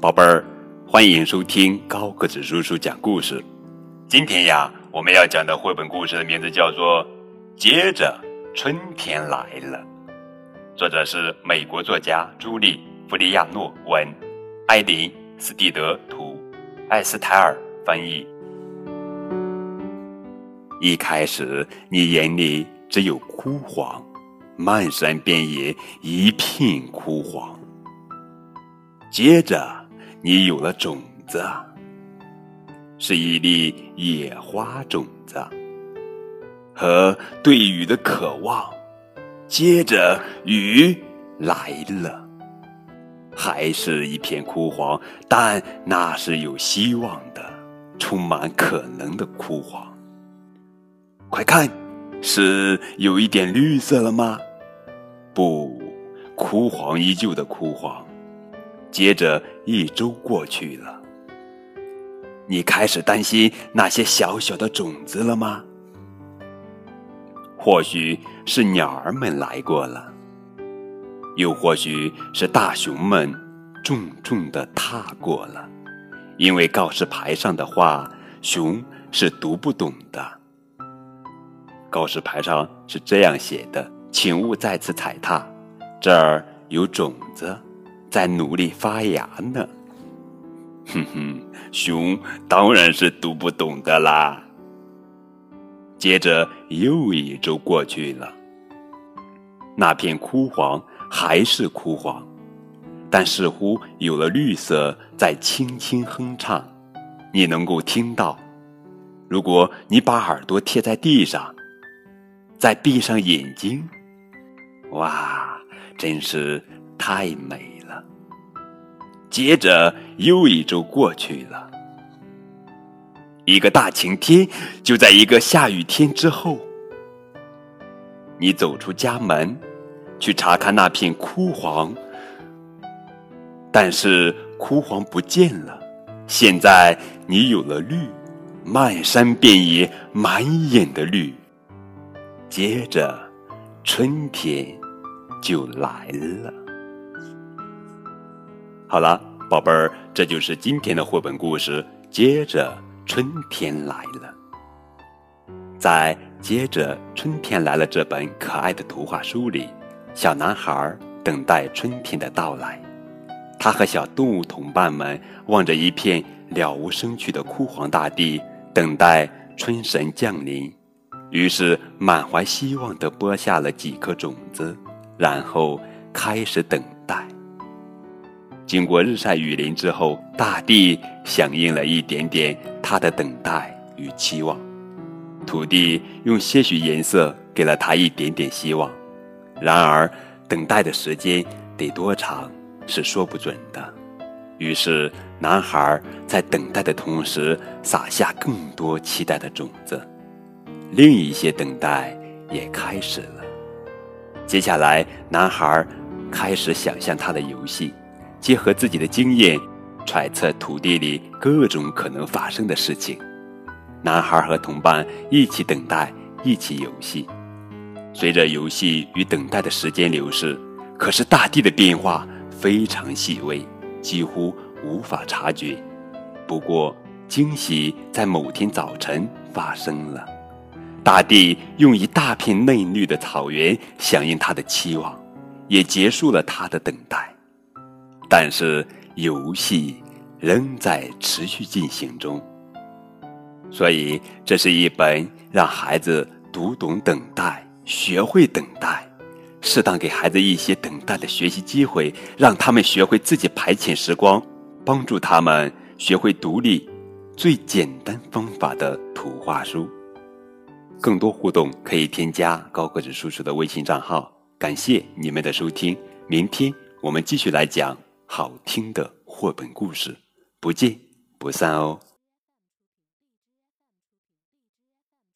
宝贝儿，欢迎收听高个子叔叔讲故事。今天呀，我们要讲的绘本故事的名字叫做《接着春天来了》，作者是美国作家朱莉·弗利亚诺文，艾琳·斯蒂德图，艾斯泰尔翻译。一开始，你眼里只有枯黄，漫山遍野一片枯黄。接着。你有了种子，是一粒野花种子，和对雨的渴望。接着雨来了，还是一片枯黄，但那是有希望的，充满可能的枯黄。快看，是有一点绿色了吗？不，枯黄依旧的枯黄。接着一周过去了，你开始担心那些小小的种子了吗？或许是鸟儿们来过了，又或许是大熊们重重的踏过了，因为告示牌上的话，熊是读不懂的。告示牌上是这样写的：“请勿再次踩踏，这儿有种子。”在努力发芽呢，哼哼，熊当然是读不懂的啦。接着又一周过去了，那片枯黄还是枯黄，但似乎有了绿色在轻轻哼唱，你能够听到。如果你把耳朵贴在地上，再闭上眼睛，哇，真是太美。接着又一周过去了，一个大晴天就在一个下雨天之后。你走出家门，去查看那片枯黄，但是枯黄不见了。现在你有了绿，漫山遍野，满眼的绿。接着，春天就来了。好了，宝贝儿，这就是今天的绘本故事。接着春天来了，在《接着春天来了》这本可爱的图画书里，小男孩等待春天的到来。他和小动物同伴们望着一片了无生趣的枯黄大地，等待春神降临。于是满怀希望地播下了几颗种子，然后开始等。经过日晒雨淋之后，大地响应了一点点他的等待与期望，土地用些许颜色给了他一点点希望。然而，等待的时间得多长是说不准的。于是，男孩在等待的同时撒下更多期待的种子，另一些等待也开始了。接下来，男孩开始想象他的游戏。结合自己的经验，揣测土地里各种可能发生的事情。男孩和同伴一起等待，一起游戏。随着游戏与等待的时间流逝，可是大地的变化非常细微，几乎无法察觉。不过，惊喜在某天早晨发生了。大地用一大片嫩绿的草原响应他的期望，也结束了他的等待。但是游戏仍在持续进行中，所以这是一本让孩子读懂等待、学会等待，适当给孩子一些等待的学习机会，让他们学会自己排遣时光，帮助他们学会独立最简单方法的图画书。更多互动可以添加高个子叔叔的微信账号。感谢你们的收听，明天我们继续来讲。好听的绘本故事，不见不散哦。